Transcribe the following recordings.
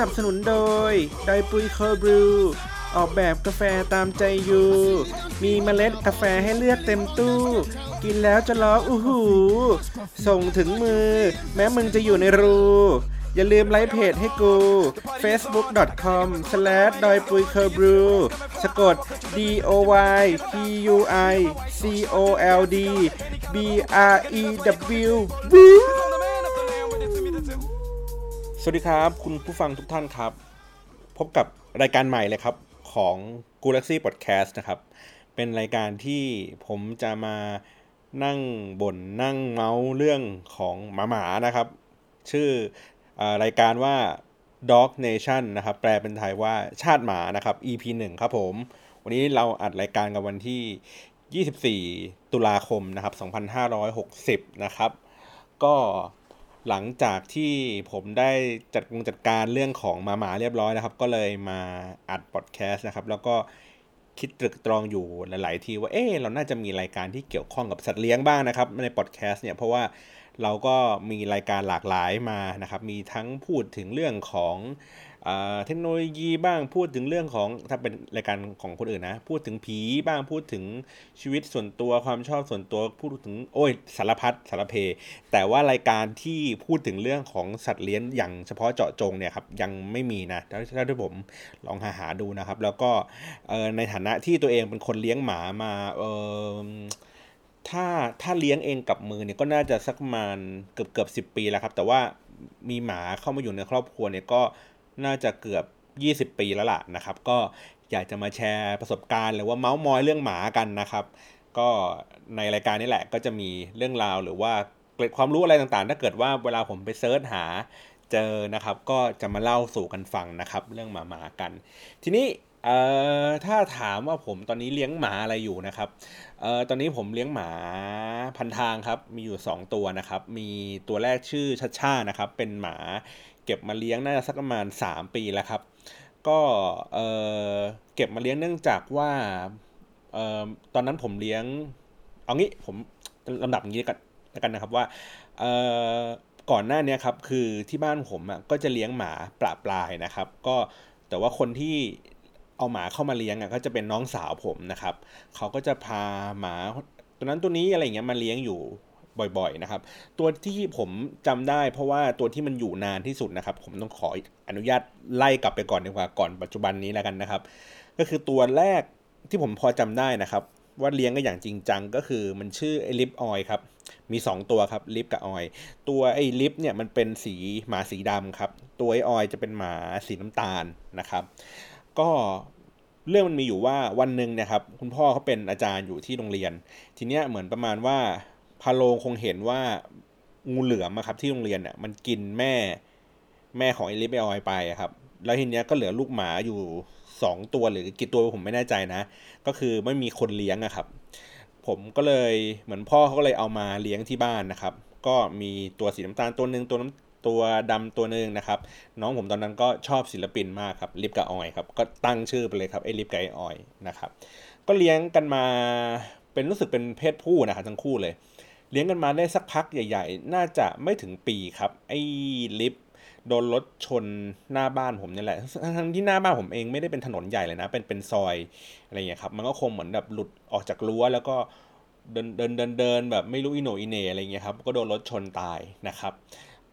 นับสนุนโดยไดปุยเคอร์บรูออกแบบกาแฟตามใจยูมีเมล็ดกาแฟให้เลือกเต็มตู้ กินแล้วจะร้องอู้หูส่งถึงมือ แม้มึงจะอยู่ในรู อย่าลืมไลค์เพจให้กู facebook.com slash ดอยปุยเคอร์บรูสะกด d o y p u i c o l d b r e w สวัสดีครับ คุณผู้ฟังทุกท่านครับ พบกับรายการใหม่เลยครับ ของ Galaxy Podcast นะครับ เป็นรายการที่ผมจะมานั่งบน่นนั่งเมาส์เรื่องของหมาหมานะครับ ชื่ออรายการว่า Dog Nation นะครับ แปลเป็นไทยว่าชาติหมานะครับ EP 1 ครับผม วันนี้เราอัดรายการกันวันที่ 24 ตุลาคมนะครับ 2560 นะครับ ก็ หลังจากที่ผมได้จัดกงจัดการเรื่องของหมาหมาเรียบร้อยนะครับ ก็เลยมาอัดพอดแคสต์นะครับ แล้วก็คิดตรึกตรองอยู่หลาย ๆ ทีว่าเออเราน่าจะมีรายการที่เกี่ยวข้องกับสัตว์เลี้ยงบ้างนะครับ ในพอดแคสต์เนี่ยเพราะว่าเราก็มีรายการหลากหลายมานะครับ มีทั้งพูดถึงเรื่องของ เทคโนโลยีบ้างพูดถึงเรื่องของถ้าเป็นรายการของคนอื่นนะ พูดถึงผีบ้างพูดถึงชีวิตส่วนตัวความชอบส่วนตัวพูดถึงโอ้ยสารพัดสารเพ แต่ว่ารายการที่พูดถึงเรื่องของสัตว์เลี้ยงอย่างเฉพาะเจาะจงเนี่ยครับยังไม่มีนะถ้าถ้าที่ผมลองหาหาดูนะครับ แล้วก็ในฐานะที่ตัวเองเป็นคนเลี้ยงหมามาเออถ้าถ้าเลี้ยงเองกับมือเนี่ยก็น่าจะสักประมาณเกือบเกือบสิปีแล้วครับ แต่ว่ามีหมาเข้ามาอยู่ในครอบครัวเนี่ยก็ น่าจะเกือบ 20 ปีแล้วล่ะนะครับ ก็อยากจะมาแชร์ประสบการณ์ หรือว่าเมาส์มอยเรื่องหมากันนะครับ ก็ในรายการนี้แหละก็จะมีเรื่องราวหรือว่าเกร็ดความรู้อะไรต่างๆ ถ้าเกิดว่าเวลาผมไปเซิร์ชหาเจอนะครับ ก็จะมาเล่าสู่กันฟังนะครับ เรื่องหมาหมากัน ทีนี้เอ่อถ้าถามว่าผมตอนนี้เลี้ยงหมาอะไรอยู่นะครับเอ่อตอนนี้ผมเลี้ยงหมาพันทางครับ มีอยู่ 2 ตัวนะครับ มีตัวแรกชื่อชัชชานะครับ เป็นหมา ก็บมาเลี้ยงน่าจะสักประมาณ 3 ปีแล้วครับ ก็เเก็บมาเลี้ยงเนื่องจากว่าออตอนนั้นผมเลี้ยง เอางี้ผมลำดับอย่างนี้กันแล้วกันนะครับว่าก่อนหน้านี้ครับคือที่บ้านผมอะก็จะเลี้ยงหมาปลาปลายนะครับ ก็แต่ว่าคนที่เอาหมาเข้ามาเลี้ยงอะก็จะเป็นน้องสาวผมนะครับเขาก็จะพาหมาตัวนั้นตัวนี้อะไรเงี้ยมาเลี้ยงอยู่ บ่อยๆนะครับ ตัวที่ผมจำได้เพราะว่าตัวที่มันอยู่นานที่สุดนะครับ ผมต้องขออนุญาตไล่กลับไปก่อนดีกว่าก่อนปัจจุบันนี้แล้วกันนะครับ ก็คือตัวแรกที่ผมพอจำได้นะครับ ว่าเลี้ยงก็อย่างจริงจังก็คือมันชื่อไอ้ลิฟออยครับมี 2 ตัวครับลิฟกับออย ตัวไอ้ลิฟเนี่ยมันเป็นสีหมาสีดำครับ ตัวไอ้ออยจะเป็นหมาสีน้ำตาลนะครับ ก็เรื่องมันมีอยู่ว่าวันหนึ่งนะครับ คุณพ่อเขาเป็นอาจารย์อยู่ที่โรงเรียน ทีเนี้ยเหมือนประมาณว่า พาโลงคงเห็นว่างูเหลือมครับที่โรงเรียนเนี่ยมันกินแม่แม่ของเอลิเบออยไปครับ แล้วทีเนี้ยก็เหลือลูกหมาอยู่สองตัวหรือกี่ตัวผมไม่แน่ใจนะ ก็คือไม่มีคนเลี้ยงอะครับ ผมก็เลยเหมือนพ่อเขาก็เลยเอามาเลี้ยงที่บ้านนะครับ ก็มีตัวสีน้ำตาลตัวหนึ่งตัวน้ำตัวดำตัวหนึ่งนะครับ น้องผมตอนนั้นก็ชอบศิลปินมากครับลิฟกับออยครับก็ตั้งชื่อไปเลยครับไอ้ลิฟกับไอ้ออยนะครับ ก็เลี้ยงกันมาเป็นรู้สึกเป็นเพศผู้นะครับทั้งคู่เลย เลี้ยงกันมาได้สักพักใหญ่ ๆ น่าจะไม่ถึงปีครับ ไอ้ลิฟโดนรถชนหน้าบ้านผมนี่แหละ ทั้งที่หน้าบ้านผมเองไม่ได้เป็นถนนใหญ่เลยนะ เป็นเป็นซอยอะไรเงี้ยครับ มันก็คงเหมือนแบบหลุดออกจากรั้วแล้วก็เดินเดินเดินเดินแบบไม่รู้อิโหน่อิเหน่อะไรเงี้ยครับ ก็โดนรถชนตายนะครับ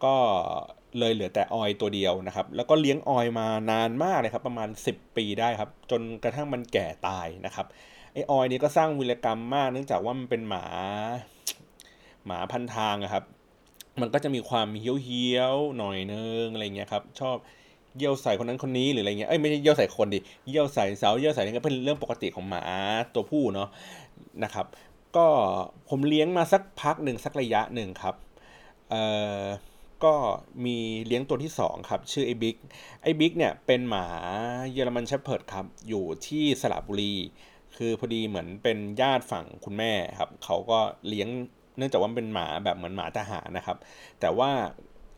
ก็เลยเหลือแต่ออยตัวเดียวนะครับ แล้วก็เลี้ยงออยมานานมากเลยครับ ประมาณ 10 ปีได้ครับ จนกระทั่งมันแก่ตายนะครับ ไอออยนี้ก็สร้างวิรกรรมมาก เนื่องจากว่ามันเป็นหมา หมาพันทางครับ มันก็จะมีความเฮี้ยวๆหน่อยนึงอะไรเงี้ยครับ ชอบเยี่ยวใส่คนนั้นคนนี้หรืออะไรเงี้ย เอ้ยไม่ใช่เยี่ยวใส่คนดิ เยี่ยวใส่เสาเยี่ยวใส่นี่ก็เป็นเรื่องปกติของหมาตัวผู้เนาะนะครับ ก็ผมเลี้ยงมาสักพักหนึ่งสักระยะหนึ่งครับ เอ่อ ก็มีเลี้ยงตัวที่2ครับ ชื่อไอ้บิ๊ก ไอ้บิ๊กเนี่ยเป็นหมาเยอรมันเชฟเพิร์ดครับ อยู่ที่สระบุรี คือพอดีเหมือนเป็นญาติฝั่งคุณแม่ครับ เขาก็เลี้ยง เนื่องจากว่าเป็นหมาแบบเหมือนหมาทหารนะครับ แต่ว่า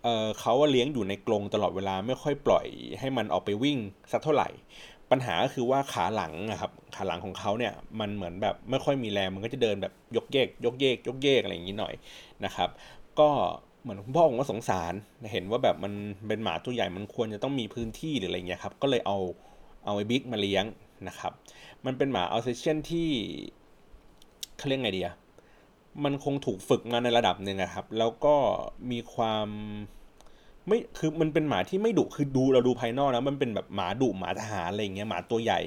เเขาเลี้ยงอยู่ในกรงตลอดเวลาไม่ค่อยปล่อยให้มันออกไปวิ่งสักเท่าไหร่ ปัญหาก็คือว่าขาหลังนะครับขาหลังของเขาเนี่ยมันเหมือนแบบไม่ค่อยมีแรงมันก็จะเดินแบบยกเยก ยกเยก ยกเยกอะไรอย่างนี้หน่อยนะครับ ก็เหมือนคุณพ่อผมก็สงสารเห็นว่าแบบมันเป็นหมาตัวใหญ่มันควรจะต้องมีพื้นที่หรืออะไรเงี้ยครับก็เลยเอาเอาไอ้บิ๊กมาเลี้ยงนะครับ มันเป็นหมาอัลเซเชียนที่เขาเรียกไงดีอะ มันคงถูกฝึกมาในระดับหนึ่งครับ แล้วก็มีความไม่คือมันเป็นหมาที่ไม่ดุคือดูเราดูภายนอกนะมันเป็นแบบหมาดุหมาทหารอะไรเงี้ยหมาตัวใหญ่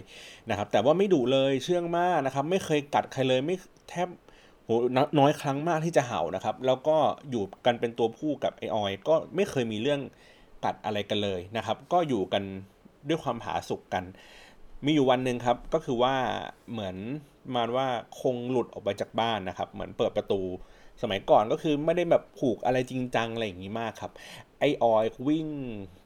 นะครับ แต่ว่าไม่ดุเลยเชื่องมากนะครับ ไม่เคยกัดใครเลยไม่แทบโหน้อยครั้งมากที่จะเห่านะครับ แล้วก็อยู่กันเป็นตัวผู้กับไอออย ก็ไม่เคยมีเรื่องกัดอะไรกันเลยนะครับ ก็อยู่กันด้วยความผาสุกกัน มีอยู่วันหนึ่งครับก็คือว่าเหมือน มาว่าคงหลุดออกไปจากบ้านนะครับ เหมือนเปิดประตู สมัยก่อนก็คือไม่ได้แบบผูกอะไรจริงจังอะไรอย่างนี้มากครับ ไอออยวิ่ง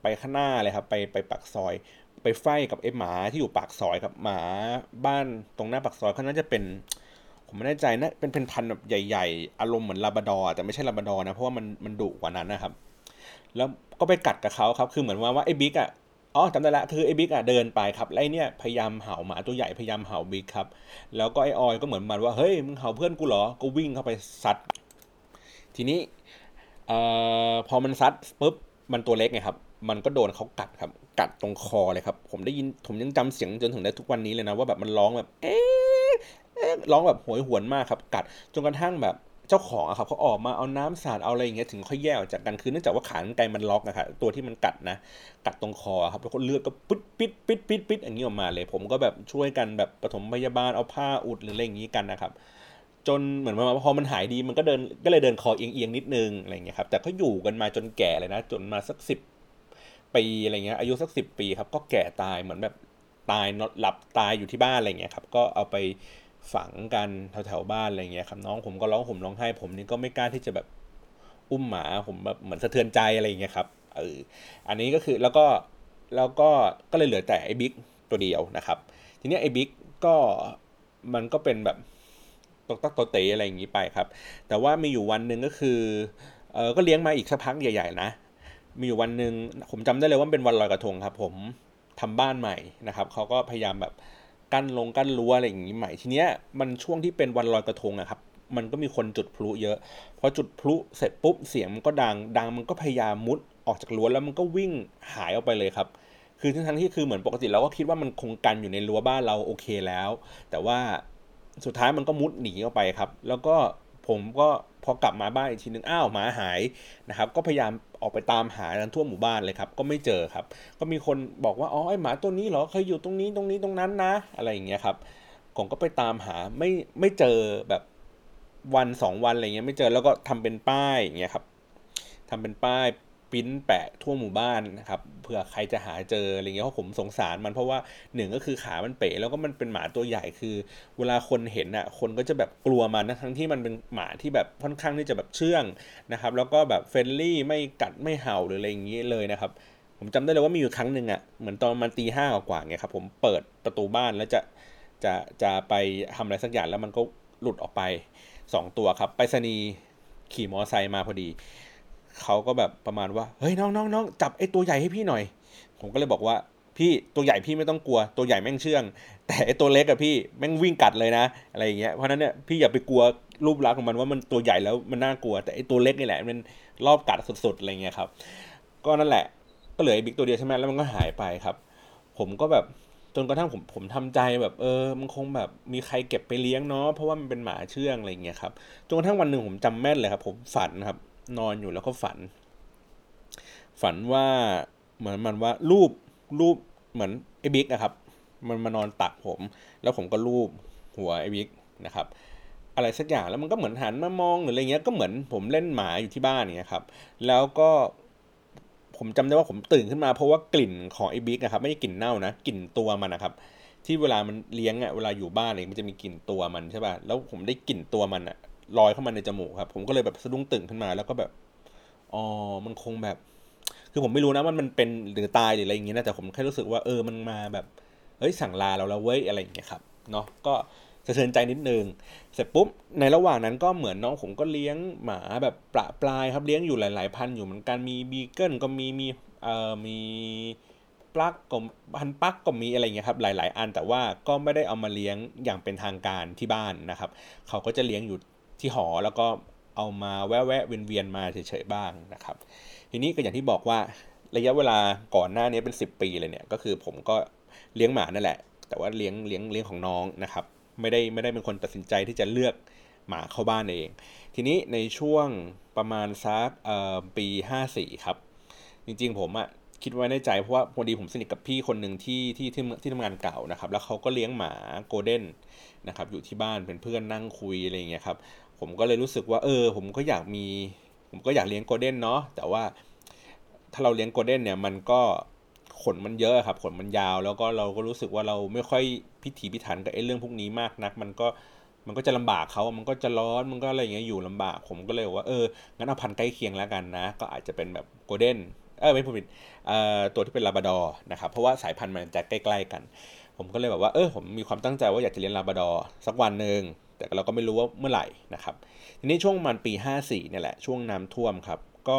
ไปข้างหน้าเลยครับ ไปไปปากซอย ไปไฟกับไอหมาที่อยู่ปากซอยกับหมาบ้านตรงหน้าปากซอยเขาน่าจะเป็น ผมไม่แน่ใจนะเป็นเป็นพันแบบใหญ่ ๆ อารมณ์เหมือนลาบาดอแต่ไม่ใช่ลาบาดอนะเพราะว่ามันมันดุกว่านั้นนะครับ แล้วก็ไปกัดกับเขาครับ คือเหมือนว่าว่าไอ้บิ๊กอะ อ๋อจำได้ละคือไอ้บิ๊กอะเดินไปครับไอ้เนี่ยพยายามเห่าหมาตัวใหญ่พยายามเห่าบิ๊กครับ แล้วก็ไอ้ออยก็เหมือนมันว่าเฮ้ยมึงเห่าเพื่อนกูเหรอก็วิ่งเข้าไปซัด ทีนี้เอ่อพอมันซัดปุ๊บมันตัวเล็กไงครับ มันก็โดนเขากัดครับ กัดตรงคอเลยครับ ผมได้ยินผมยังจำเสียงจนถึงได้ทุกวันนี้เลยนะว่าแบบมันร้องแบบ เอ๊ะร้องแบบหวยหวนมากครับ กัดจนกระทั่งแบบ เจ้าของอะครับเขาออกมาเอาน้ำสาดเอาอะไรอย่างเงี้ยถึงค่อยแยกออกจากกันคือเนื่องจากว่าขานไกลมันล็อกนะครับตัวที่มันกัดนะกัดตรงคอครับแล้วก็เลือดก็ปึ๊ดปิดปิดปิดปิดอย่างนี้ออกมาเลย ผมก็แบบช่วยกันแบบปฐมพยาบาลเอาผ้าอุดหรืออะไรอย่างนี้กันนะครับ จนเหมือนว่าพอมันหายดีมันก็เดินก็เลยเดินคอเอียงเอียงนิดนึงอะไรเงี้ยครับแต่ก็อยู่กันมาจนแก่เลยนะ จนมาสักสิบปีอะไรเงี้ยอายุสักสิบปีครับก็แก่ตายเหมือนแบบตายนอนหลับตายอยู่ที่บ้านอะไรเงี้ยครับก็เอาไป ฝังกันแถวๆบ้านอะไรเงี้ยครับน้องผมก็ร้องผมร้องไห้ ผมนี่ก็ไม่กล้าที่จะแบบอุ้มหมาผมแบบเหมือนสะเทือนใจอะไรเงี้ยครับเอออันนี้ก็คือแล้วก็แล้วก็ก็เลยเหลือแต่ไอ้บิ๊กตัวเดียวนะครับ ทีนี้ไอ้บิ๊กก็มันก็เป็นแบบตกตักตัวเตะอะไรอย่างนี้ไปครับ แต่ว่ามีอยู่วันหนึ่งก็คือเออก็เลี้ยงมาอีกสักพักใหญ่ๆนะ มีอยู่วันหนึ่งผมจำได้เลยว่าเป็นวันลอยกระทงครับ ผมทำบ้านใหม่นะครับเขาก็พยายามแบบ กั้นลงกั้นรั้วอะไรอย่างนี้ใหม่ทีเนี้ยมันช่วงที่เป็นวันลอยกระทงอะครับมันก็มีคนจุดพลุเยอะพอจุดพลุเสร็จปุ๊บเสียงมันก็ดังดังมันก็พยายามมุดออกจากรั้วแล้วมันก็วิ่งหายออกไปเลยครับ คือทั้งที่คือเหมือนปกติเราก็คิดว่ามันคงกันอยู่ในรั้วบ้านเราโอเคแล้ว แต่ว่าสุดท้ายมันก็มุดหนีออกไปครับ แล้วก็ผมก็พอกลับมาบ้านอีกทีนึงอ้าวหมาหายนะครับ ก็พยายามออกไปตามหากันทั่วหมู่บ้านเลยครับ ก็ไม่เจอครับ ก็มีคนบอกว่า อ๋อ ไอหมาตัวนี้เหรอ เคยอยู่ตรงนี้ตรงนี้ตรงนั้นนะ อะไรอย่างเงี้ยครับ ผมก็ไปตามหาไม่ไม่เจอแบบวันสองวันอะไรเงี้ยไม่เจอแล้วก็ทำเป็นป้ายอย่างเงี้ยครับทำเป็นป้าย ปิ้นแปะทั่วหมู่บ้านนะครับเผื่อใครจะหาเจออะไรเงี้ยเพราะผมสงสารมันเพราะว่าหนึ่งก็คือขามันเป๋แล้วก็มันเป็นหมาตัวใหญ่คือ เวลาคนเห็นอะคนก็จะแบบกลัวมันนะทั้งที่มันเป็นหมาที่แบบค่อนข้างที่จะแบบเชื่องนะครับ แล้วก็แบบ friendly ไม่กัดไม่เห่าหรืออะไรอย่างนี้เลยนะครับ ผมจำได้เลยว่ามีอยู่ครั้งหนึ่งอะเหมือนตอนมันตีห้ากว่าเงี้ยครับผมเปิดประตูบ้านแล้วจะจะจะไปทำอะไรสักอย่างแล้วมันก็หลุดออกไป 2 ตัวครับไปสนีขี่มอไซค์มาพอดี เขาก็แบบประมาณว่าเฮ้ยน้องน้องน้องจับไอ้ตัวใหญ่ให้พี่หน่อย ผมก็เลยบอกว่าพี่ตัวใหญ่พี่ไม่ต้องกลัวตัวใหญ่แม่งเชื่อง แต่ไอ้ตัวเล็กอะพี่แม่งวิ่งกัดเลยนะ อะไรอย่างเงี้ยเพราะนั้นเนี่ยพี่อย่าไปกลัวรูปลักษณ์ของมันว่ามันตัวใหญ่แล้วมันน่ากลัว แต่ไอ้ตัวเล็กนี่แหละมันรอบกัดสุดๆอะไรเงี้ยครับ ก็นั่นแหละก็เหลือไอ้บิ๊กตัวเดียวใช่ไหมแล้วมันก็หายไปครับ ผมก็แบบจนกระทั่งผมผมทำใจแบบเออมันคงแบบมีใครเก็บไปเลี้ยงเนาะเพราะว่ามันเป็นหมาเชื่องอะไรเงี้ยครับจนกระทั่งวันหนึ่งผมจำแม่นเลยครับ ผมฝันครับ นอนอยู่แล้วก็ฝัน ฝันว่าเหมือนมันว่ารูปรูปเหมือนไอ้บิ๊กนะครับ มันมานอนตักผม แล้วผมก็รูปหัวไอ้บิ๊กนะครับอะไรสักอย่างแล้วมันก็เหมือนหันมามองหรืออะไรเงี้ยก็เหมือนผมเล่นหมาอยู่ที่บ้านเงี้ยครับ แล้วก็ผมจำได้ว่าผมตื่นขึ้นมาเพราะว่ากลิ่นของไอ้บิ๊กนะครับไม่ใช่กลิ่นเน่านะกลิ่นตัวมันนะครับ ที่เวลามันเลี้ยงอะเวลาอยู่บ้านเนี่ยมันจะมีกลิ่นตัวมันใช่ป่ะแล้วผมได้กลิ่นตัวมันอะ ลอยเข้ามาในจมูกครับ ผมก็เลยแบบสะดุ้งตื่นขึ้นมา แล้วก็แบบอ๋อมันคงแบบ คือผมไม่รู้นะว่ามันเป็นหรือตายหรืออะไรอย่างเงี้ยนะแต่ผมแค่รู้สึกว่าเออมันมาแบบเฮ้ยสั่งลาเราแล้วเว้ยอะไรอย่างเงี้ยครับเนาะก็สะเทือนใจนิดนึง เสร็จปุ๊บ ในระหว่างนั้นก็เหมือนน้องผมก็เลี้ยงหมาแบบประปลายครับเลี้ยงอยู่หลาย ๆ พันอยู่เหมือนกันมีบีเกิลก็มีมีเอ่อมีปลั๊กก็พันปลั๊กก็มีอะไรเงี้ยครับหลาย ๆ อันแต่ว่าก็ไม่ได้เอามาเลี้ยงอย่างเป็นทางการที่บ้านนะครับ เขาก็จะเลี้ยงอยู่ ที่หอแล้วก็เอามาแวะแวะเวียนเวียนมาเฉยๆบ้างนะครับ ทีนี้ก็อย่างที่บอกว่าระยะเวลาก่อนหน้านี้เป็น 10 ปีเลยเนี่ยก็คือผมก็เลี้ยงหมานั่นแหละ แต่ว่าเลี้ยงเลี้ยงเลี้ยงของน้องนะครับ ไม่ได้ไม่ได้เป็นคนตัดสินใจที่จะเลือกหมาเข้าบ้านเอง ทีนี้ในช่วงประมาณสักปี 54 ครับ จริงๆผมอะคิดไว้ในใจเพราะว่าพอดีผมสนิทกับพี่คนหนึ่งที่ที่ที่ที่ทำงานเก่านะครับ แล้วเขาก็เลี้ยงหมาโกลเด้นนะครับอยู่ที่บ้านเป็นเพื่อนนั่งคุยอะไรอย่างเงี้ยครับ ผมก็เลยรู้สึกว่า เออ ผมก็อยากมี ผมก็อยากเลี้ยงโกลเด้นเนาะแต่ว่าถ้าเราเลี้ยงโกลเด้นเนี่ยมันก็ขนมันเยอะครับขนมันยาว แล้วก็เราก็รู้สึกว่าเราไม่ค่อยพิถีพิถันกับไอ้เรื่องพวกนี้มากนัก มันก็มันก็จะลำบากเขามันก็จะร้อนมันก็อะไรอย่างเงี้ยอยู่ลำบาก ผมก็เลยว่าเอองั้นเอาพันธุ์ใกล้เคียงแล้วกันนะ ก็อาจจะเป็นแบบโกลเด้นเออไม่พูดผิดเอ่อตัวที่เป็นลาบาดอร์นะครับเพราะว่าสายพันธุ์มันจะใกล้ ๆ กัน ผมก็เลยแบบว่าเออผมมีความตั้งใจว่าอยากจะเลี้ยงลาบาดอร์สักวันหนึ่ง แต่เราก็ไม่รู้ว่าเมื่อไหร่นะครับ ทีนี้ช่วงมันปี 54เนี่ยแหละช่วงน้ำท่วมครับ ก็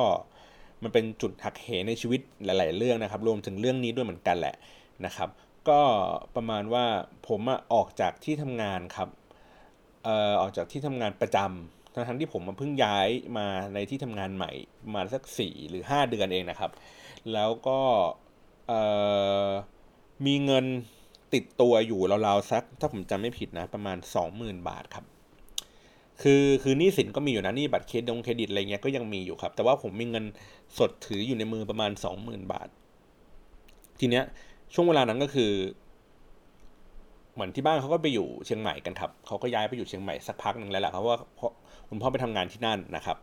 มันเป็นจุดหักเหในชีวิตหลาย ๆ เรื่องนะครับ รวมถึงเรื่องนี้ด้วยเหมือนกันแหละนะครับ ก็ประมาณว่าผมออกจากที่ทำงานครับเอ่อออกจากที่ทำงานประจำทั้งที่ผมมาเพิ่งย้ายมาในที่ทำงานใหม่มาสักสี่หรือ 5 เดือนเองนะครับ แล้วก็มีเงิน ติดตัวอยู่ราวๆสักถ้าผมจำไม่ผิดนะ ประมาณ 20,000 บาทครับ คือคือหนี้สินก็มีอยู่นะหนี้บัตรเครดิตเครดิตอะไรเงี้ยก็ยังมีอยู่ครับ แต่ว่าผมมีเงินสดถืออยู่ในมือประมาณสองหมื่นบาท ทีเนี้ยช่วงเวลานั้นก็คือ เหมือนที่บ้านเขาก็ไปอยู่เชียงใหม่กันครับเขาก็ย้ายไปอยู่เชียงใหม่สักพักหนึ่งแล้วแหละเพราะว่าคุณพ่อไปทำงานที่นั่นนะครับ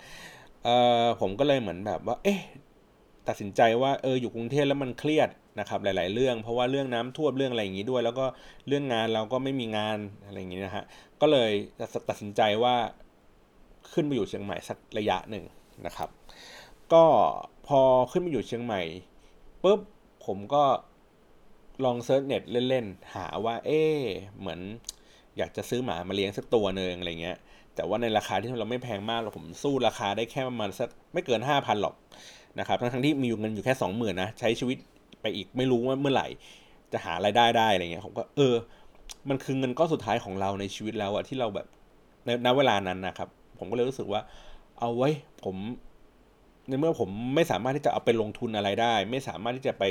เอ่อผมก็เลยเหมือนแบบว่า เอ๊ะตัดสินใจว่าเอออยู่กรุงเทพแล้วมันเครียด นะครับหลาย ๆ เรื่อง เพราะว่าเรื่องน้ำท่วมเรื่องอะไรอย่างนี้ด้วย แล้วก็เรื่องงานเราก็ไม่มีงานอะไรอย่างนี้นะฮะก็เลยตัดสินใจว่าขึ้นมาอยู่เชียงใหม่สักระยะหนึ่งนะครับ ก็พอขึ้นมาอยู่เชียงใหม่ปุ๊บผมก็ลอง search เน็ตเล่น ๆ หาว่า เอ๊เหมือนอยากจะซื้อหมามาเลี้ยงสักตัวหนึ่งอะไรเงี้ย แต่ว่าในราคาที่เราไม่แพงมากเราผมสู้ราคาได้แค่ประมาณสักไม่เกินห้าพันหรอกนะครับทั้งที่มีอยู่เงินอยู่แค่สองหมื่นนะ ใช้ชีวิต ไปอีกไม่รู้ว่าเมื่อไหร่ จะหาไรายได้ได้อะไรเงี้ยผมก็เออ มันคือเงินก้อนสุดท้ายของเราในชีวิตแล้วอะที่เราแบบในณเวลานั้นนะครับ ผมก็เลยรู้สึกว่า เอาไว้ผมในเมื่อผมไม่สามารถที่จะเอาไปลงทุนอะไรได้ ไม่สามารถที่จะไป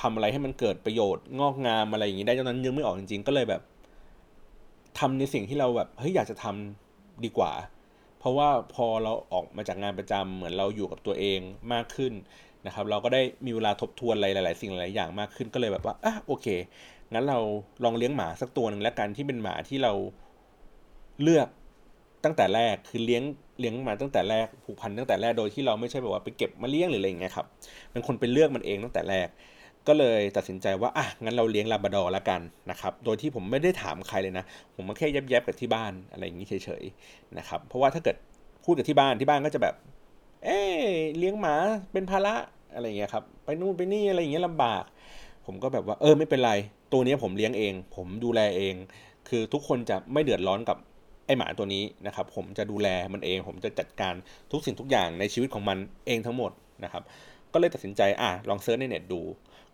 ทำอะไรให้มันเกิดประโยชน์งอกงามอะไรอย่างนี้ได้ตอนนั้นยังไม่ออกจริงๆ ก็เลยแบบทำในสิ่งที่เราแบบเฮ้ยอยากจะทำดีกว่า เพราะว่าพอเราออกมาจากงานประจำเหมือนเราอยู่กับตัวเองมากขึ้น นะครับเราก็ได้มีเวลาทบทวนอะไรหลาย ๆ สิ่งหลายอย่างมากขึ้นก็เลยแบบว่าอะโอเค งั้นเราลองเลี้ยงหมาสักตัวหนึ่งแล้วกันที่เป็นหมาที่เราเลือกตั้งแต่แรกคือเลี้ยงเลี้ยงมาตั้งแต่แรกผูกพันตั้งแต่แรกโดยที่เราไม่ใช่แบบว่าไปเก็บมาเลี้ยงหรืออะไรอย่างเงี้ยครับเป็นคนไปเลือกมันเองตั้งแต่แรก ก็เลยตัดสินใจว่าอะงั้นเราเลี้ยงลาบาดอร์ละกันนะครับโดยที่ผมไม่ได้ถามใครเลยนะ ผมมาแค่แยบๆกับที่บ้านอะไรอย่างนี้เฉยๆนะครับเพราะว่าถ้าเกิดพูดกับที่บ้านที่บ้านก็จะแบบ เอ๊เลี้ยงหมาเป็นภาระอะไรเงี้ยครับไปนู่นไปนี่อะไรอย่างเงี้ยลำบาก ผมก็แบบว่าเออไม่เป็นไร ตัวนี้ผมเลี้ยงเอง ผมดูแลเอง คือทุกคนจะไม่เดือดร้อนกับไอหมาตัวนี้นะครับ ผมจะดูแลมันเอง ผมจะจัดการทุกสิ่งทุกอย่างในชีวิตของมันเองทั้งหมดนะครับ ก็เลยตัดสินใจอะลองเซิร์ชในเน็ตดู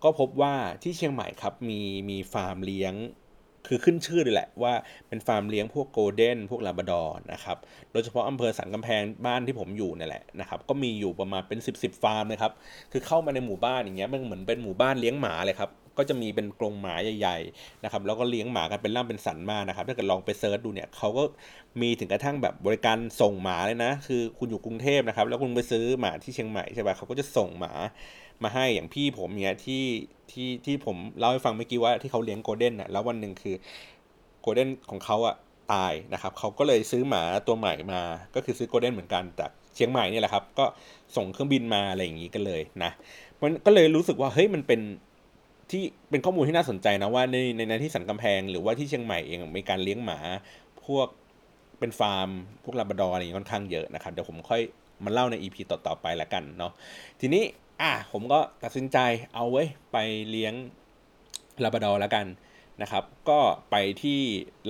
ก็พบว่าที่เชียงใหม่ครับมีมีฟาร์มเลี้ยง คือขึ้นชื่อเลยแหละว่าเป็นฟาร์มเลี้ยงพวก golden พวกลาบาดอร์นะครับโดยเฉพาะอำเภอสันกำแพงบ้านที่ผมอยู่นี่แหละนะครับก็มีอยู่ประมาณเป็น 10 ๆ ฟาร์มนะครับคือเข้ามาในหมู่บ้านอย่างเงี้ยมันเหมือนเป็นหมู่บ้านเลี้ยงหมาเลยครับก็จะมีเป็นกรงหมาใหญ่ๆนะครับแล้วก็เลี้ยงหมากันเป็นร่ำเป็นสันมากนะครับถ้าเกิดลองไป search ดูเนี่ยเขาก็มีถึงกระทั่งแบบบริการส่งหมาเลยนะ คือคุณอยู่กรุงเทพนะครับแล้วคุณไปซื้อหมาที่เชียงใหม่ใช่ป่ะเขาก็จะส่งหมา มาให้อย่างพี่ผมเนี่ยที่ที่ที่ผมเล่าให้ฟังเมื่อกี้ว่าที่เขาเลี้ยงโกลเด้นน่ะแล้ววันหนึ่งคือโกลเด้นของเขาอะตายนะครับเขาก็เลยซื้อหมาตัวใหม่มา ก็คือซื้อโกลเด้นเหมือนกันจากเชียงใหม่นี่แหละครับ ก็ส่งเครื่องบินมาอะไรอย่างนี้กันเลยนะมันก็เลยรู้สึกว่าเฮ้ยมันเป็นที่เป็นข้อมูลที่น่าสนใจนะว่าในในในที่สันกำแพงหรือว่าที่เชียงใหม่เองมีการเลี้ยงหมา พวกเป็นฟาร์ม พวกลาบดอร์อะไรอย่างค่อนข้างเยอะนะครับเดี๋ยวผมค่อยมาเล่าในอีพีต่อๆไปละกันเนาะทีนี้ อะผมก็ตัดสินใจเอาไว้ไปเลี้ยงลาบดอร์ละกันนะครับ ก็ไปที่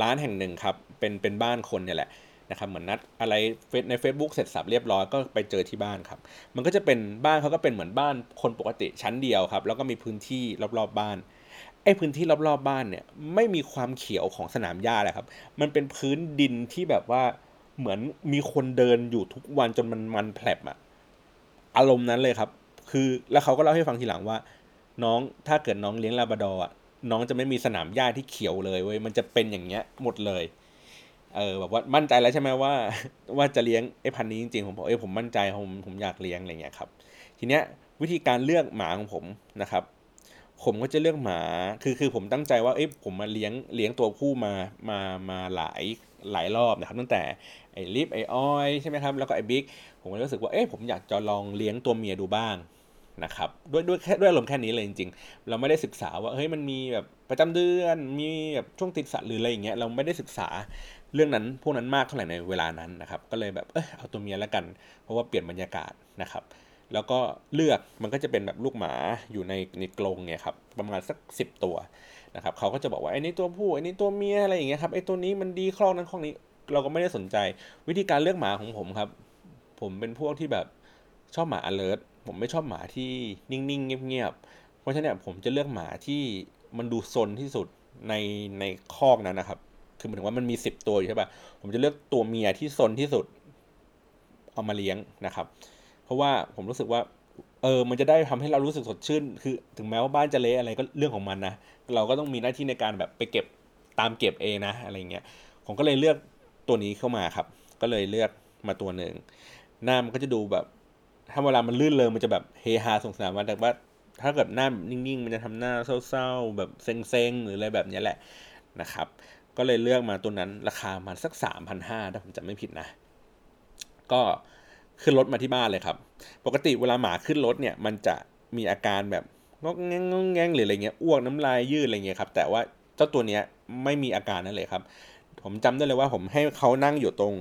ร้านแห่งหนึ่งครับ เป็นเป็นบ้านคนเนี่ยแหละนะครับเหมือนนัดอะไรใน Facebook เสร็จสับเรียบร้อยก็ไปเจอที่บ้านครับ มันก็จะเป็นบ้านเขาก็เป็นเหมือนบ้านคนปกติชั้นเดียวครับ แล้วก็มีพื้นที่รอบๆบบ้านไอ้พื้นที่รอบๆบบ้านเนี่ยไม่มีความเขียวของสนามหญ้าเลยครับ มันเป็นพื้นดินที่แบบว่าเหมือนมีคนเดินอยู่ทุกวันจนมันมันแผลบอะอารมณ์นั้นเลยครับ คือแล้วเขาก็เล่าให้ฟังทีหลังว่า น้องถ้าเกิดน้องเลี้ยงลาบาดอร์อะน้องจะไม่มีสนามหญ้าที่เขียวเลยเว้ยมันจะเป็นอย่างเงี้ยหมดเลยเออแบบว่ามั่นใจแล้วใช่ไหมว่า ว่าจะเลี้ยงไอ้พันนี้จริงๆผมบอกเอ้ผมมั่นใจผมผมอยากเลี้ยงอะไรเงี้ยครับ ทีเนี้ยวิธีการเลือกหมาของผมนะครับ ผมก็จะเลือกหมาคือคือผมตั้งใจว่าเอ้ผมมาเลี้ยงเลี้ยงตัวผู้มามามาหลายหลายรอบนะครับ ตั้งแต่ไอ้ลิฟไอ้ออยใช่ไหมครับแล้วก็ไอ้บิ๊กผมก็รู้สึกว่าเอ้ผมอยากจะลองเลี้ยงตัวเมียดูบ้าง นะครับด้วยด้วยแค่ด้วยอารมณ์แค่นี้เลยจริงๆ เราไม่ได้ศึกษาว่าเฮ้ยมันมีแบบประจำเดือนมีแบบช่วงติดสัตว์หรืออะไรอย่างเงี้ยเราไม่ได้ศึกษาเรื่องนั้นพวกนั้นมากเท่าไหร่ในเวลานั้นนะครับก็เลยแบบเออเอาตัวเมียแล้วกัน เพราะว่าเปลี่ยนบรรยากาศนะครับ แล้วก็เลือกมันก็จะเป็นแบบลูกหมาอยู่ในในกรงเนี่ยครับประมาณสักสิบตัวนะครับเขาก็จะบอกว่าไอ้นี่ตัวผู้ไอ้นี่ตัวเมียอะไรอย่างเงี้ยครับไอ้ตัวนี้มันดีคลองนั้นคลองนี้เราก็ไม่ได้สนใจวิธีการเลือกหมาของผมครับ ผมเป็นพวกที่แบบชอบหมา alert ผมไม่ชอบหมาที่นิ่งๆเงียบๆเพราะฉะนั้นผมจะเลือกหมาที่มันดูซนที่สุดในในคอกนั้นนะครับ คือหมายถึงว่ามันมีสิบตัวอยู่ใช่ป่ะผมจะเลือกตัวเมียที่ซนที่สุด เอามาเลี้ยงนะครับ เพราะว่าผมรู้สึกว่า เออ มันจะได้ทำให้เรารู้สึกสดชื่น คือ ถึงแม้ว่าบ้านจะเละอะไรก็เรื่องของมันนะ เราก็ต้องมีหน้าที่ในการแบบไปเก็บตามเก็บเองนะอะไรเงี้ย ผมก็เลยเลือกตัวนี้เข้ามาครับ ก็เลยเลือกมาตัวหนึ่ง หน้ามันก็จะดูแบบ ถ้าเวลามันลื่นเลยมันจะแบบเฮฮาสงสารมาแต่ว่า ถ้าเกิดหน้านิ่งๆ มันจะทำหน้าเศร้าๆ แบบเซ็งๆ หรืออะไรแบบนี้แหละนะครับ ก็เลยเลือกมาตัวนั้นราคามันสักสามพันห้าถ้าผมจำไม่ผิดนะ ก็ขึ้นรถมาที่บ้านเลยครับ ปกติเวลาหมาขึ้นรถเนี่ย มันจะมีอาการแบบงอกแงงงอแงงหรืออะไรเงี้ยอ้วกน้ำลายยืดอะไรเงี้ยครับ แต่ว่าเจ้าตัวเนี้ยไม่มีอาการนั่นเลยครับ ผมจำได้เลยว่าผมให้เขานั่งอยู่ตรง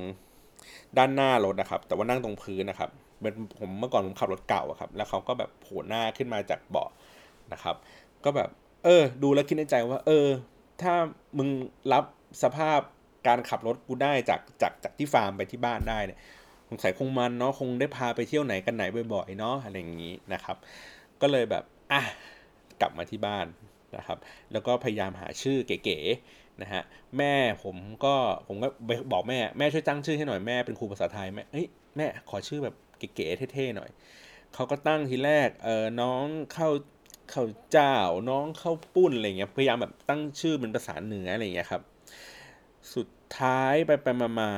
ด้านหน้ารถนะครับ แต่ว่านั่งตรงพื้นนะครับ เป็นผมเมื่อก่อนผมขับรถเก่าครับ แล้วเขาก็แบบโผล่หน้าขึ้นมาจากเบาะนะครับ ก็แบบ เออ ดูแล้วคิดในใจว่า เออ ถ้ามึงรับสภาพการขับรถกูได้จากจากจากที่ฟาร์มไปที่บ้านได้เนี่ยสงสัยคงมันเนาะคงได้พาไปเที่ยวไหนกันไหนบ่อยๆเนาะอะไรอย่างนี้นะครับ ก็เลยแบบอะกลับมาที่บ้านนะครับ แล้วก็พยายามหาชื่อเก๋ๆนะฮะแม่ผมก็ผมก็บอกแม่แม่ช่วยตั้งชื่อให้หน่อยแม่เป็นครูภาษาไทยแม่เฮ้ยแม่ขอชื่อแบบ เก๋ๆเท่ๆหน่อยเขาก็ตั้งทีแรกเออน้องเข้าเข้าเจ้าน้องเข้าปุ้นอะไรเงี้ยพยายามแบบตั้งชื่อเป็นภาษาเหนืออะไรเงี้ยครับ สุดท้ายไปไปมามา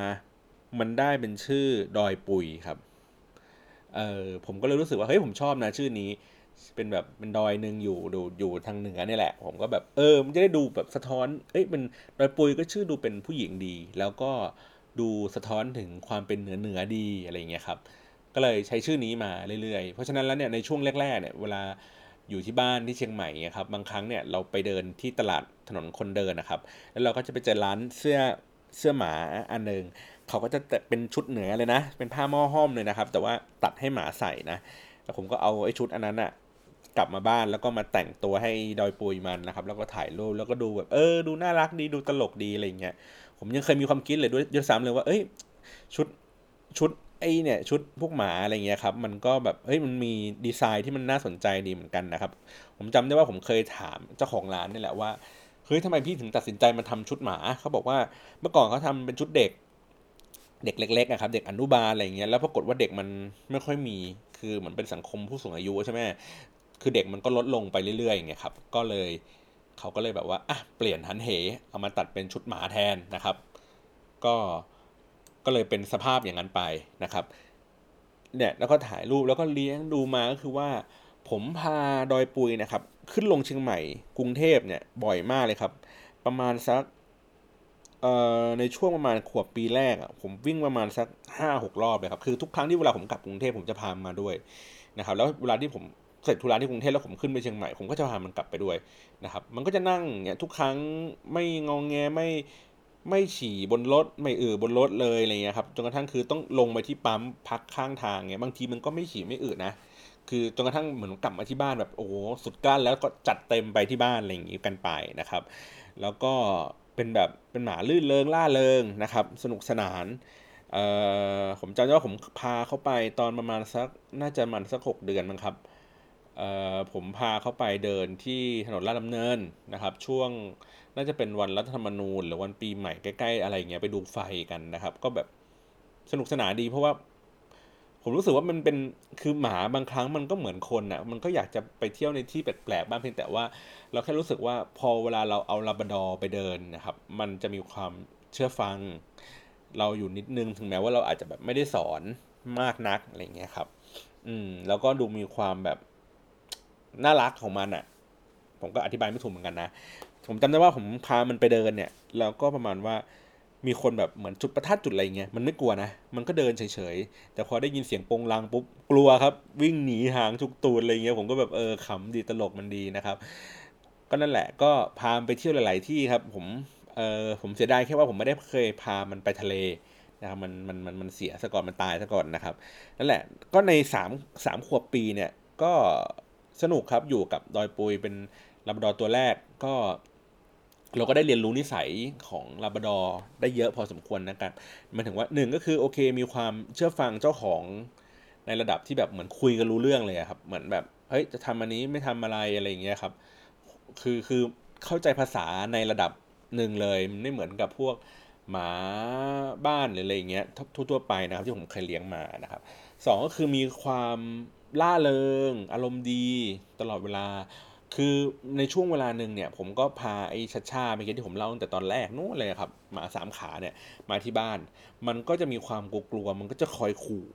มันได้เป็นชื่อดอยปุยครับเออผมก็เลยรู้สึกว่าเฮ้ยผมชอบนะชื่อนี้ เป็นแบบเป็นดอยหนึ่งอยู่ดูอยู่ทางเหนือนี่แหละ ผมก็แบบเออมันจะได้ดูแบบสะท้อนเอ้ยเป็นดอยปุยก็ชื่อดูเป็นผู้หญิงดี แล้วก็ดูสะท้อนถึงความเป็นเหนือเหนือดีอะไรเงี้ยครับ ก็เลยใช้ชื่อนี้มาเรื่อยๆ เพราะฉะนั้นแล้วเนี่ยในช่วงแรกๆเนี่ยเวลาอยู่ที่บ้านที่เชียงใหม่ครับบางครั้งเนี่ยเราไปเดินที่ตลาดถนนคนเดินนะครับ แล้วเราก็จะไปเจอร้านเสื้อเสื้อหมาอันหนึ่งเขาก็จะเป็นชุดเหนือเลยนะ เป็นผ้าหม้อห้อมเลยนะครับ แต่ว่าตัดให้หมาใส่นะแล้วผมก็เอาไอ้ชุดอันนั้นอะกลับมาบ้านแล้วก็มาแต่งตัวให้ดอยปุยมันนะครับ แล้วก็ถ่ายรูปแล้วก็ดูแบบเออดูน่ารักดีดูตลกดีอะไรเงี้ยผมยังเคยมีความคิดเลยด้วยยศสามเลยว่า เอ้ยชุดชุด ไอเนี่ยชุดพวกหมาอะไรเงี้ยครับมันก็แบบเฮ้ยมันมีดีไซน์ที่มันน่าสนใจดีเหมือนกันนะครับ ผมจำได้ว่าผมเคยถามเจ้าของร้านนี่แหละว่าเฮ้ยทำไมพี่ถึงตัดสินใจมาทำชุดหมาเขาบอกว่าเมื่อก่อนเขาทาเป็นชุดเด็ก เด็กเล็กๆนะครับ เด็กอนุบาลอะไรเงี้ยแล้วปรากฏว่าเด็กมันไม่ค่อยมีคือเหมือนเป็นสังคมผู้สูงอายุใช่ไหมคือเด็กมันก็ลดลงไปเรื่อยๆอย่างเงี้ยครับก็เลยเขาก็เลยแบบว่าอะเปลี่ยนหันเหเอามาตัดเป็นชุดหมาแทนนะครับ ก็ ก็เลยเป็นสภาพอย่างนั้นไปนะครับเนี่ยแล้วก็ถ่ายรูปแล้วก็เลี้ยงดูมาก็คือว่า ผมพาดอยปุยนะครับ ขึ้นลงเชียงใหม่ กรุงเทพเนี่ยบ่อยมากเลยครับ ประมาณสักเอ่อในช่วงประมาณขวบปีแรกอะผมวิ่งประมาณสักห้าหกรอบเลยครับคือทุกครั้งที่เวลาผมกลับกรุงเทพผมจะพามาด้วยนะครับ แล้วเวลาที่ผมเสร็จธุระที่กรุงเทพแล้วผมขึ้นไปเชียงใหม่ผมก็จะพามันกลับไปด้วยนะครับ มันก็จะนั่งเนี่ยทุกครั้งไม่งองแงไม่ ไม่ฉี่บนรถไม่อือบนรถเลยอะไรเงี้ยครับจนกระทั่งคือต้องลงไปที่ปั๊มพักข้างทางเนี่ยบางทีมันก็ไม่ฉี่ไม่อืดนะคือจนกระทั่งเหมือนกลับมาที่บ้านแบบโอ้สุดก้านแล้วก็จัดเต็มไปที่บ้านอะไรอย่างงี้กันไปนะครับ แล้วก็เป็นแบบเป็นหมาลื่นเริงล่าเริงนะครับ สนุกสนานเอ่อผมจำได้ว่าผมพาเขาไปตอนประมาณสักน่าจะมันสักหกเดือนมั้งครับ ผมพาเขาไปเดินที่ถนนลาดดำเนินนะครับ ช่วงน่าจะเป็นวันรัฐธรรมนูญ หรือวันปีใหม่ใกล้ๆอะไรเงี้ยไปดูไฟกันนะครับ ก็แบบสนุกสนานดีเพราะว่า ผมรู้สึกว่ามันเป็นคือหมาบางครั้งมันก็เหมือนคนอะมันก็อยากจะไปเที่ยวในที่แปลกๆบ้างเพียงแต่ว่า เราแค่รู้สึกว่าพอเวลาเราเอาลาบดอไปเดินนะครับ มันจะมีความเชื่อฟัง เราอยู่นิดนึงถึงแม้ว่าเราอาจจะแบบไม่ได้สอนมากนักอะไรเงี้ยครับ อืมแล้วก็ดูมีความแบบ น่ารักของมันอะ่ะ ผมก็อธิบายไม่ถูกเหมือนกันนะ ผมจำได้ว่าผมพามันไปเดินเนี่ย แล้วก็ประมาณว่ามีคนแบบเหมือนจุดประทัดจุดอะไรเงี้ยมันไม่กลัวนะ มันก็เดินเฉยๆ แต่พอได้ยินเสียงปงลังปุ๊บกลัวครับ วิ่งหนีหางทุกตูดอะไรเงี้ยผมก็แบบเออขำดีตลกมันดีนะครับ ก็นั่นแหละก็พาไปเที่ยวหลาย ๆ ที่ครับ ผมเออผมเสียดายแค่ว่าผมไม่ได้เคยพามันไปทะเลนะครับมันมันมันมันเสียซะก่อนมันตายซะก่อนนะครับนั่นแหละก็ในสามสามขวบปีเนี่ยก็ สนุกครับอยู่กับดอยปุยเป็นลาบดอตัวแรกก็เราก็ได้เรียนรู้นิสัยของลาบดอได้เยอะพอสมควรนะครับมันถึงว่าหนึ่งก็คือโอเคมีความเชื่อฟังเจ้าของในระดับที่แบบเหมือนคุยกันรู้เรื่องเลยครับเหมือนแบบเฮ้ยจะทำอันนี้ไม่ทำอะไรอะไรอย่างเงี้ยครับ คือคือเข้าใจภาษาในระดับหนึ่งเลยมันไม่เหมือนกับพวกหมาบ้านหรืออะไรอย่างเงี้ยทั่วๆไปนะครับที่ผมเคยเลี้ยงมานะครับสองก็คือมีความ ล่าเริง อารมณ์ดีตลอดเวลา คือในช่วงเวลาหนึ่งเนี่ยผมก็พาไอ้ชัดชาเมื่อกี้ที่ผมเล่าตั้งแต่ตอนแรกนู้นเลยครับหมาสามขาเนี่ยมาที่บ้าน มันก็จะมีความกลัวมันก็จะคอยขู่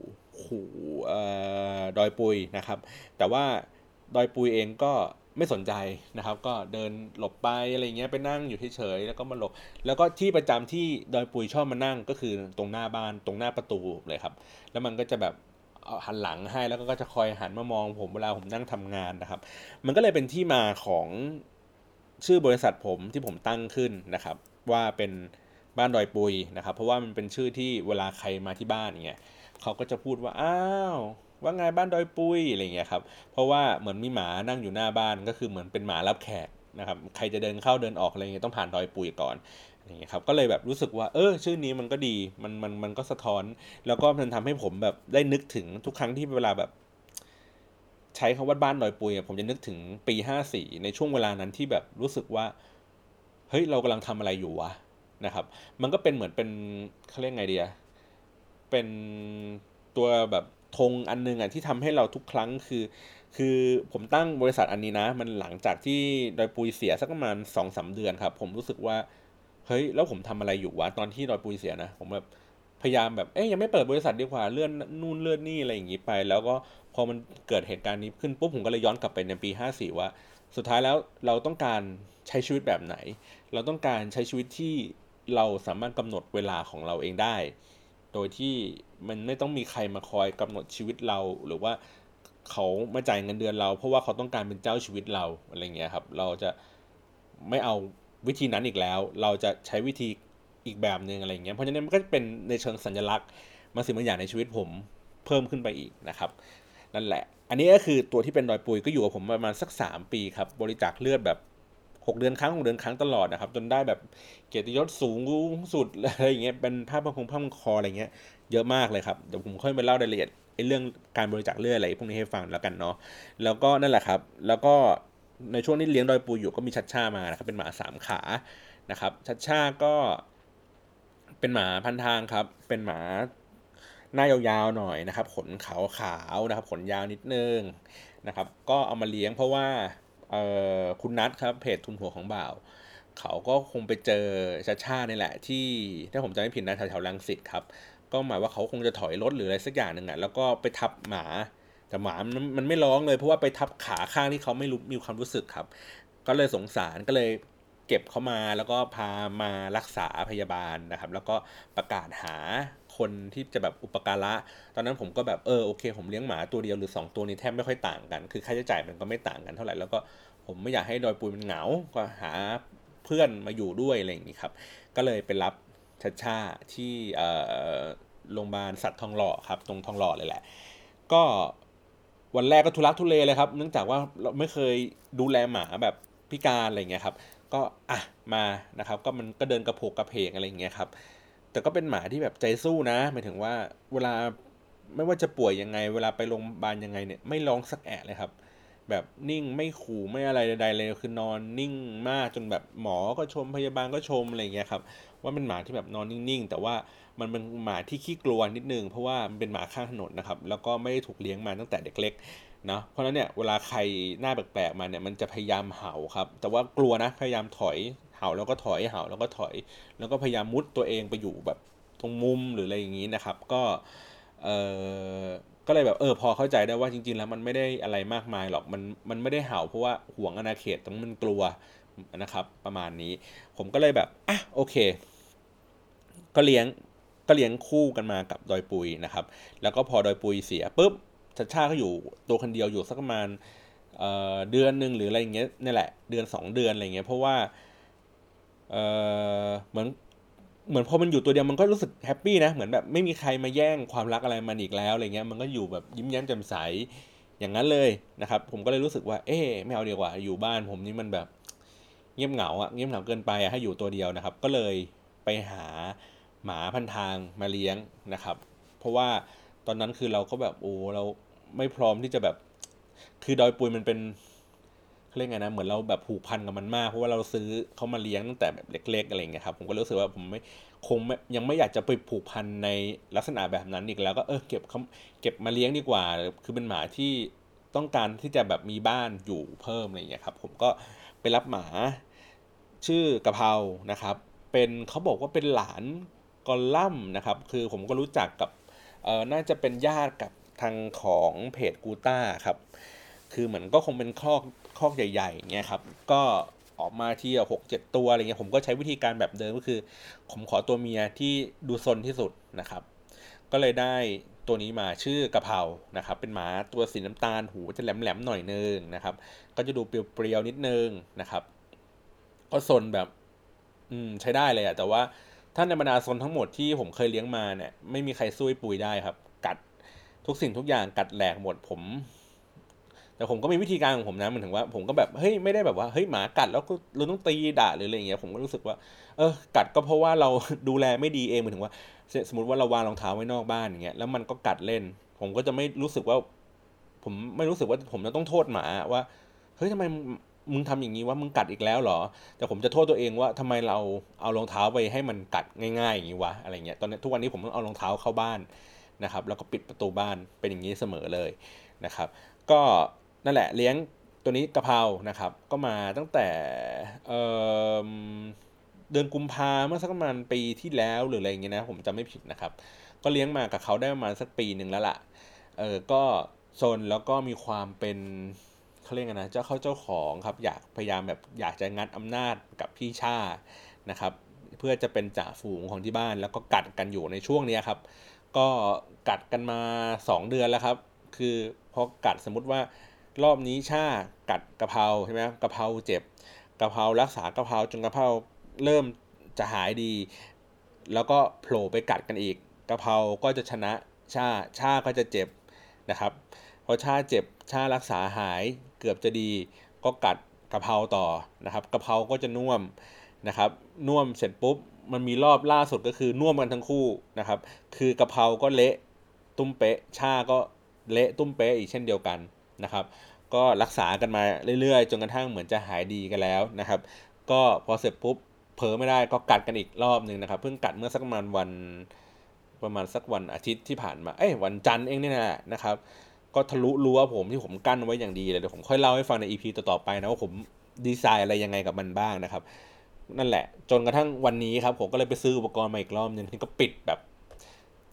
ขู่ดอยปุยนะครับ แต่ว่าดอยปุยเองก็ไม่สนใจนะครับ ก็เดินหลบไปอะไรเงี้ยไปนั่งอยู่เฉยๆแล้วก็มาหลบ แล้วก็ที่ประจำที่ดอยปุยชอบมานั่งก็คือตรงหน้าบ้านตรงหน้าประตูเลยครับ แล้วมันก็จะแบบ หันหลังให้แล้วก็จะคอยหันมามองผมเวลาผมนั่งทำงานนะครับ มันก็เลยเป็นที่มาของชื่อบริษัทผมที่ผมตั้งขึ้นนะครับ ว่าเป็นบ้านดอยปุยนะครับ เพราะว่ามันเป็นชื่อที่เวลาใครมาที่บ้านเงี้ยเขาก็จะพูดว่าอ้าวว่าไงบ้านดอยปุยอะไรเงี้ยครับเพราะว่าเหมือนมีหมานั่งอยู่หน้าบ้านก็คือเหมือนเป็นหมารับแขกนะครับใครจะเดินเข้าเดินออกอะไรเงี้ยต้องผ่านดอยปุยก่อน อย่างเงี้ยครับก็เลยแบบรู้สึกว่า เออ ชื่อนี้มันก็ดีมันมันมันก็สะท้อน แล้วก็มันทำให้ผมแบบได้นึกถึงทุกครั้งที่เวลาแบบ ใช้คาว่าบ้านดอยปุยผมจะนึกถึงปีห้าสี่ในช่วงเวลานั้นที่แบบรู้สึกว่า เฮ้ยเรากำลังทำอะไรอยู่วะนะครับ มันก็เป็นเหมือนเป็นเขาเรียกไงเดียเป็นตัวแบบธงอันนึงอะที่ทำให้เราทุกครั้งคือ คือผมตั้งบริษัทอันนี้นะ มันหลังจากที่ดอยปุยเสียสักประมาณสองสาเดือนครับ ผมรู้สึกว่า เฮ้ยแล้วผมทำอะไรอยู่วะตอนที่ดอยปุยเสียนะ ผมแบบพยายามแบบเอ้ยยังไม่เปิดบริษัทดีกว่าเลื่อนนู่นเลื่อนนี่อะไรอย่างงี้ไป แล้วก็พอมันเกิดเหตุการณ์นี้ขึ้นปุ๊บผมก็เลยย้อนกลับไปในปี 54 ว่า สุดท้ายแล้วเราต้องการใช้ชีวิตแบบไหน เราต้องการใช้ชีวิตที่เราสามารถกำหนดเวลาของเราเองได้ โดยที่มันไม่ต้องมีใครมาคอยกำหนดชีวิตเราหรือว่าเขามาจ่ายเงินเดือนเรา เพราะว่าเขาต้องการเป็นเจ้าชีวิตเราอะไรเงี้ยครับ เราจะไม่เอา วิธีนั้นอีกแล้ว เราจะใช้วิธีอีกแบบหนึ่งอะไรเงี้ยเพราะฉะนั้นมันก็เป็นในเชิงสัญลักษณ์มาสิ่งบางอย่างในชีวิตผมเพิ่มขึ้นไปอีกนะครับ นั่นแหละ อันนี้ก็คือตัวที่เป็นรอยปุยก็อยู่กับผมประมาณสัก 3 ปีครับ บริจาคเลือดแบบ 6 เดือนครั้ง 6 เดือนครั้งตลอดนะครับ จนได้แบบเกียรติยศสูงสุดอะไรอย่างเงี้ยเป็นภาพประคงภาพมังคออะไรเงี้ยเยอะมากเลยครับเดี๋ยวผมค่อยไปเล่ารายละเอียดไอ้เรื่องการบริจาคเลือดอะไรพวกนี้ให้ฟังแล้วกันเนาะแล้วก็นั่นแหละครับ แล้วก็ ในช่วงนี้เลี้ยงดอยปูอยู่ก็มีชัดชามานะครับเป็นหมาสามขานะครับ ชัดชาก็เป็นหมาพันทางครับ เป็นหมาหน้ายาวๆหน่อยนะครับ ขนขาวขาวนะครับ ขนยาวนิดนึงนะครับ ก็เอามาเลี้ยงเพราะว่าคุณนัทครับเพจทุนหัวของบ่าว เขาก็คงไปเจอชาชาเนี่ยแหละ ที่ถ้าผมจำไม่ผิดนะแถวๆลังสิตครับ ก็หมายว่าเขาคงจะถอยรถหรืออะไรสักอย่างหนึ่งอะแล้วก็ไปทับหมา แต่หมามันมันไม่ร้องเลยเพราะว่าไปทับขาข้างที่เขาไม่รู้มีความรู้สึกครับ ก็เลยสงสารก็เลยเก็บเขามาแล้วก็พามารักษาพยาบาลนะครับ แล้วก็ประกาศหาคนที่จะแบบอุปการะ ตอนนั้นผมก็แบบเออโอเค ผมเลี้ยงหมาตัวเดียวหรือ 2 ตัวนี้แทบไม่ค่อยต่างกัน คือค่าใช้จ่ายมันก็ไม่ต่างกันเท่าไหร่ แล้วก็ผมไม่อยากให้ดอยปุยมันเหงา ก็หาเพื่อนมาอยู่ด้วยอะไรอย่างนี้ครับ ก็เลยไปรับชัชชาที่โรงพยาบาลสัตว์ทองหล่อครับ ตรงทองหล่อเลยแหละ ก็ วันแรกก็ทุลักทุเลเลยครับ เนื่องจากว่าเราไม่เคยดูแลหมาแบบพิการอะไรเงี้ยครับ ก็อะมานะครับ ก็มันก็เดินกระโผกกระเพกอะไรเงี้ยครับ แต่ก็เป็นหมาที่แบบใจสู้นะหมายถึงว่าเวลาไม่ว่าจะป่วยยังไง เวลาไปโรงพยาบาลยังไงเนี่ยไม่ร้องสักแอะเลยครับ แบบนิ่งไม่ขู่ไม่อะไรใดๆเลยคือนอนนิ่งมากจนแบบหมอก็ชมพยาบาลก็ชมอะไรเงี้ยครับ ว่าเป็นหมาที่แบบนอนนิ่งๆ แต่ว่ามันเป็นหมาที่ขี้กลัวนิดนึง เพราะว่ามันเป็นหมาข้างถนนนะครับ แล้วก็ไม่ได้ถูกเลี้ยงมาตั้งแต่เด็กเล็กนะเพราะฉะนั้นเนี่ยเวลาใครหน้าแปลกๆมาเนี่ยมันจะพยายามเห่าครับ แต่ว่ากลัวนะพยายามถอยเห่าแล้วก็ถอยเห่าแล้วก็ถอย แล้วก็พยายามมุดตัวเองไปอยู่แบบตรงมุมหรืออะไรอย่างนี้นะครับ ก็เออก็เลยแบบเออพอเข้าใจได้ว่าจริง ๆ แล้วมันไม่ได้อะไรมากมายหรอกมันมันไม่ได้เห่าเพราะว่าห่วงอาณาเขตตรงมันกลัวนะครับ ประมาณนี้ ผมก็เลยแบบอะโอเค ก็เลี้ยงก็เลี้ยงคู่กันมากับดอยปุยนะครับ แล้วก็พอดอยปุยเสียปุ๊บชัดชาก็อยู่ตัวคนเดียวอยู่สักประมาณเเดือนหนึ่งหรืออะไรเงี้ยนี่แหละเดือน 2 เดือนอะไรเงี้ยเพราะว่าเเหมือนเหมือนพอมันอยู่ตัวเดียวมันก็รู้สึกแฮปปี้นะเหมือนแบบไม่มีใครมาแย่งความรักอะไรมันอีกแล้วอะไรเงี้ยมันก็อยู่แบบยิ้มแย้มแจ่มใสอย่างนั้นเลยนะครับ ผมก็เลยรู้สึกว่า เอ๊ไม่เอาดีกว่า อยู่บ้านผมนี่มันแบบเงียบเหงาอะเงียบเหงาเกินไปอะให้อยู่ตัวเดียวนะครับ ก็เลยไปหา หมาพันทางมาเลี้ยงนะครับ เพราะว่าตอนนั้นคือเราก็แบบโอ้เราไม่พร้อมที่จะแบบ คือดอยปุยมันเป็นเรียกไงนะเหมือนเราแบบผูกพันกับมันมากเพราะว่าเราซื้อเขามาเลี้ยงตั้งแต่แบบเล็ก ๆอะไรเงี้ยครับผมก็รู้สึกว่าผมไม่คงยังไม่อยากจะไปผูกพันในลักษณะแบบนั้นอีกแล้วก็เออเก็บเขาเก็บมาเลี้ยงดีกว่า คือเป็นหมาที่ต้องการที่จะแบบมีบ้านอยู่เพิ่มอะไรเงี้ยครับผมก็ไปรับหมาชื่อกะเพรานะครับ เป็นเขาบอกว่าเป็นหลาน กอลัมนะครับ คือผมก็รู้จักกับน่าจะเป็นญาติกับทางของเพจกูต้าครับ คือเหมือนก็คงเป็นคอกคอกใหญ่ๆเงี้ยครับ ก็ออกมาที่หกเจ็ดตัวอะไรเงี้ยผมก็ใช้วิธีการแบบเดิมก็คือ ผมขอตัวเมียที่ดูซนที่สุดนะครับ ก็เลยได้ตัวนี้มาชื่อกะเพรานะครับ เป็นหมาตัวสีน้ำตาลหูจะแหลมๆหน่อยนึงนะครับ ก็จะดูเปรียวๆนิดนึงนะครับ ก็ซนแบบ อืมใช้ได้เลยอะแต่ว่า ถ้าในบรรดาซนทั้งหมดที่ผมเคยเลี้ยงมาเนี่ยไม่มีใครสู้ปุยได้ครับ กัดทุกสิ่งทุกอย่างกัดแหลกหมดผม แต่ผมก็มีวิธีการของผมนะมันถึงว่า ผมก็แบบเฮ้ยไม่ได้แบบว่าเฮ้ยหมากัดแล้วก็เราต้องตีด่าหรืออะไรอย่างเงี้ยผมก็รู้สึกว่า เออ กัดก็เพราะว่าเราดูแลไม่ดีเองเหมือนถึงว่า สมมติว่าเราวางรองเท้าไว้นอกบ้านอย่างเงี้ยแล้วมันก็กัดเล่น ผมก็จะไม่รู้สึกว่า ผมไม่รู้สึกว่าผมจะต้องโทษหมาว่าเฮ้ยทำไม มึงทำอย่างนี้ว่ามึงกัดอีกแล้วเหรอ แต่ผมจะโทษตัวเองว่าทำไมเราเอารองเท้าไปให้มันกัดง่ายๆอย่างนี้วะอะไรเงี้ยตอนนี้ทุกวันนี้ผมต้องเอารองเท้าเข้าบ้านนะครับ แล้วก็ปิดประตูบ้านเป็นอย่างนี้เสมอเลยนะครับ ก็นั่นแหละเลี้ยงตัวนี้กะเพรานะครับ ก็มาตั้งแต่เเดือนกุมภาเมื่อสักประมาณปีที่แล้วหรืออะไรเงี้ยนะผมจำไม่ผิดนะครับ ก็เลี้ยงมากับเขาได้ประมาณสักปีหนึ่งแล้วล่ะเออก็โซนแล้วก็มีความเป็น เขาเรียกนะเจ้าเข้าเจ้าของครับอยากพยายามแบบอยากจะงัดอำนาจกับพี่ชานะครับ เพื่อจะเป็นจ่าฝูงของที่บ้านแล้วก็กัดกันอยู่ในช่วงนี้ครับ ก็กัดกันมา 2 เดือนแล้วครับ คือพอกัดสมมติว่ารอบนี้ชากัดกะเพราใช่ไหมกะเพราเจ็บกะเพรารักษากะเพราจนกะเพราเริ่มจะหายดี แล้วก็โผล่ไปกัดกันอีกกะเพราก็จะชนะชาชาก็จะเจ็บนะครับพอชาเจ็บชารักษาหาย เกือบจะดี ก็กัดกะเพราต่อนะครับกะเพราก็จะน่วมนะครับน่วมเสร็จปุ๊บมันมีรอบล่าสุดก็คือน่วมกันทั้งคู่นะครับ คือกะเพราก็เละตุ้มเป๊ะชาก็เละตุ้มเป๊ะอีกเช่นเดียวกันนะครับ ก็รักษากันมาเรื่อยๆ จนกระทั่งเหมือนจะหายดีกันแล้วนะครับ ก็พอเสร็จปุ๊บเผลอไม่ได้ก็กัดกันอีกรอบหนึ่งนะครับ เพิ่งกัดเมื่อสักประมาณวันประมาณสักวันอาทิตย์ที่ผ่านมา เอ้ยวันจันทร์เองเนี่แหละนะครับ ก็ทะลุรั้วผมที่ผมกั้นไว้อย่างดีเลยเดี๋ยวผมค่อยเล่าให้ฟังในอีพีต่อๆไปนะว่าผมดีไซน์อะไรยังไงกับมันบ้างนะครับ นั่นแหละ จนกระทั่งวันนี้ครับ ผมก็เลยไปซื้ออุปกรณ์มาอีกรอบนึงที่ก็ปิดแบบ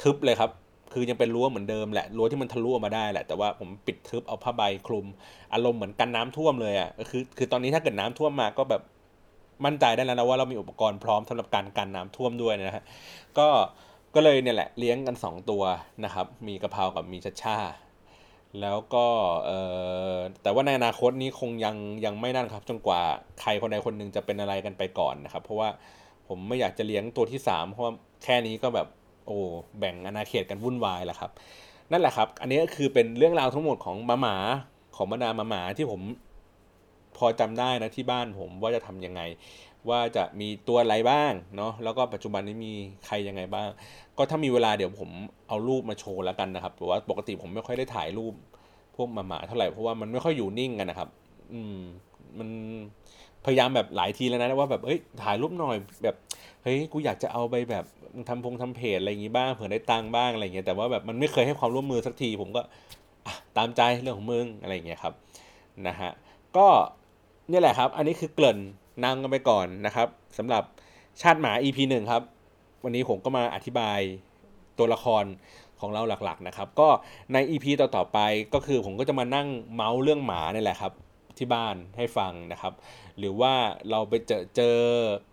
ทึบเลยครับ คือยังเป็นรั้วเหมือนเดิมแหละรั้วที่มันทะลุออกมาได้แหละ แต่ว่าผมปิดทึบเอาผ้าใบคลุม อารมณ์เหมือนกันน้ำท่วมเลยอะคือคือตอนนี้ถ้าเกิดน้ำท่วมมาก็แบบมั่นใจได้แล้วนะว่าเรามีอุปกรณ์พร้อมสำหรับการกันน้ำท่วมด้วยนะฮะก็ก็เลยเนี่ยแหละเลี้ยงกัน 2 ตัวนะครับ มีกะเพรากับมีชัชชา แล้วก็เออแต่ว่าในอนาคตนี้คงยังยังไม่นั่นครับจนกว่าใครคนใดคนหนึ่งจะเป็นอะไรกันไปก่อนนะครับ เพราะว่าผมไม่อยากจะเลี้ยงตัวที่ 3 เพราะว่าแค่นี้ก็แบบโอ้แบ่งอาณาเขตกันวุ่นวายแล้วครับ นั่นแหละครับ อันนี้ก็คือเป็นเรื่องราวทั้งหมดของมาหมาของบรรดามาหมาที่ผม อจำได้นะที่บ้านผมว่าจะทํำยังไง ว่าจะมีตัวอะไรบ้างเนาะแล้วก็ปัจจุบันนี้มีใครยังไงบ้าง ก็ถ้ามีเวลาเดี๋ยวผมเอารูปมาโชว์แล้วกันนะครับแต่ว่าปกติผมไม่ค่อยได้ถ่ายรูปพวกหมาหมาเท่าไหร่เพราะว่ามันไม่ค่อยอยู่นิ่งกันนะครับ อืม มันพยายามแบบหลายทีแล้วนะว่าแบบเอ้ยถ่ายรูปหน่อยแบบเฮ้ยกูอยากจะเอาไปแบบทำพงทำเพจอะไรอย่างงี้บ้างเผื่อได้ตังค์บ้างอะไรเงี้ยแต่ว่าแบบมันไม่เคยให้ความร่วมมือสักที ผมก็ตามใจเรื่องของมึงอะไรเงี้ยครับนะฮะก็ นี่แหละครับ อันนี้คือเกริ่นนำกันไปก่อนนะครับสำหรับชาติหมา EP หนึ่งครับ วันนี้ผมก็มาอธิบายตัวละครของเราหลักๆนะครับ ก็ใน EP ต่อๆไปก็คือผมก็จะมานั่งเมาส์เรื่องหมานี่แหละครับที่บ้านให้ฟังนะครับ หรือว่าเราไปเจอเจอ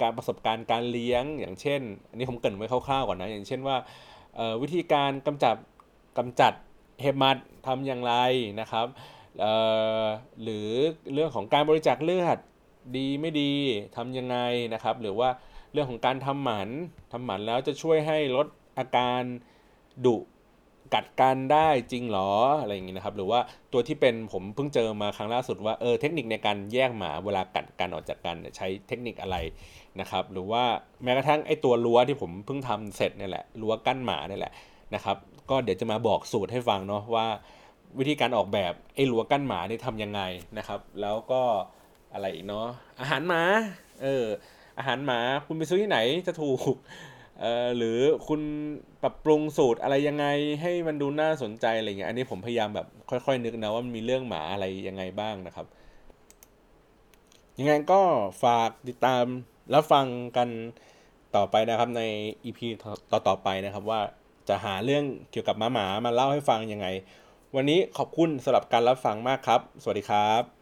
การประสบการณ์การเลี้ยง อย่างเช่น อันนี้ผมเกริ่นไว้คร่าวๆก่อนนะ อย่างเช่นว่าวิธีการกำจัดกำจัดเห็บมัดทำอย่างไรนะครับ หรือเรื่องของการบริจาคเลือดดีไม่ดีทำยังไงนะครับ หรือว่าเรื่องของการทำหมันทำหมันแล้วจะช่วยให้ลดอาการดุกัดกันได้จริงหรออะไรอย่างงี้นะครับ หรือว่าตัวที่เป็นผมเพิ่งเจอมาครั้งล่าสุดว่าเออเทคนิคในการแยกหมาเวลากัดกันออกจากกันใช้เทคนิคอะไรนะครับ หรือว่าแม้กระทั่งไอ้ตัวรั้วที่ผมเพิ่งทำเสร็จนี่แหละรั้วกั้นหมานี่แหละนะครับ ก็เดี๋ยวจะมาบอกสูตรให้ฟังเนาะว่า วิธีการออกแบบไอ้รั้วกั้นหมานี่ทำยังไงนะครับ แล้วก็อะไรอีกเนาะอาหารหมาเอออาหารหมาคุณไปซื้อที่ไหนจะถูกเออหรือคุณปรับปรุงสูตรอะไรยังไงให้มันดูน่าสนใจอะไรเงี้ยอันนี้ผมพยายามแบบค่อยๆนึกนะว่ามันมีเรื่องหมาอะไรยังไงบ้างนะครับ ยังไงก็ฝากติดตามแล้วฟังกันต่อไปนะครับใน EP ต่อต่อไปนะครับ ว่าจะหาเรื่องเกี่ยวกับหมาหมามาเล่าให้ฟังยังไง วันนี้ขอบคุณสำหรับการรับฟังมากครับ สวัสดีครับ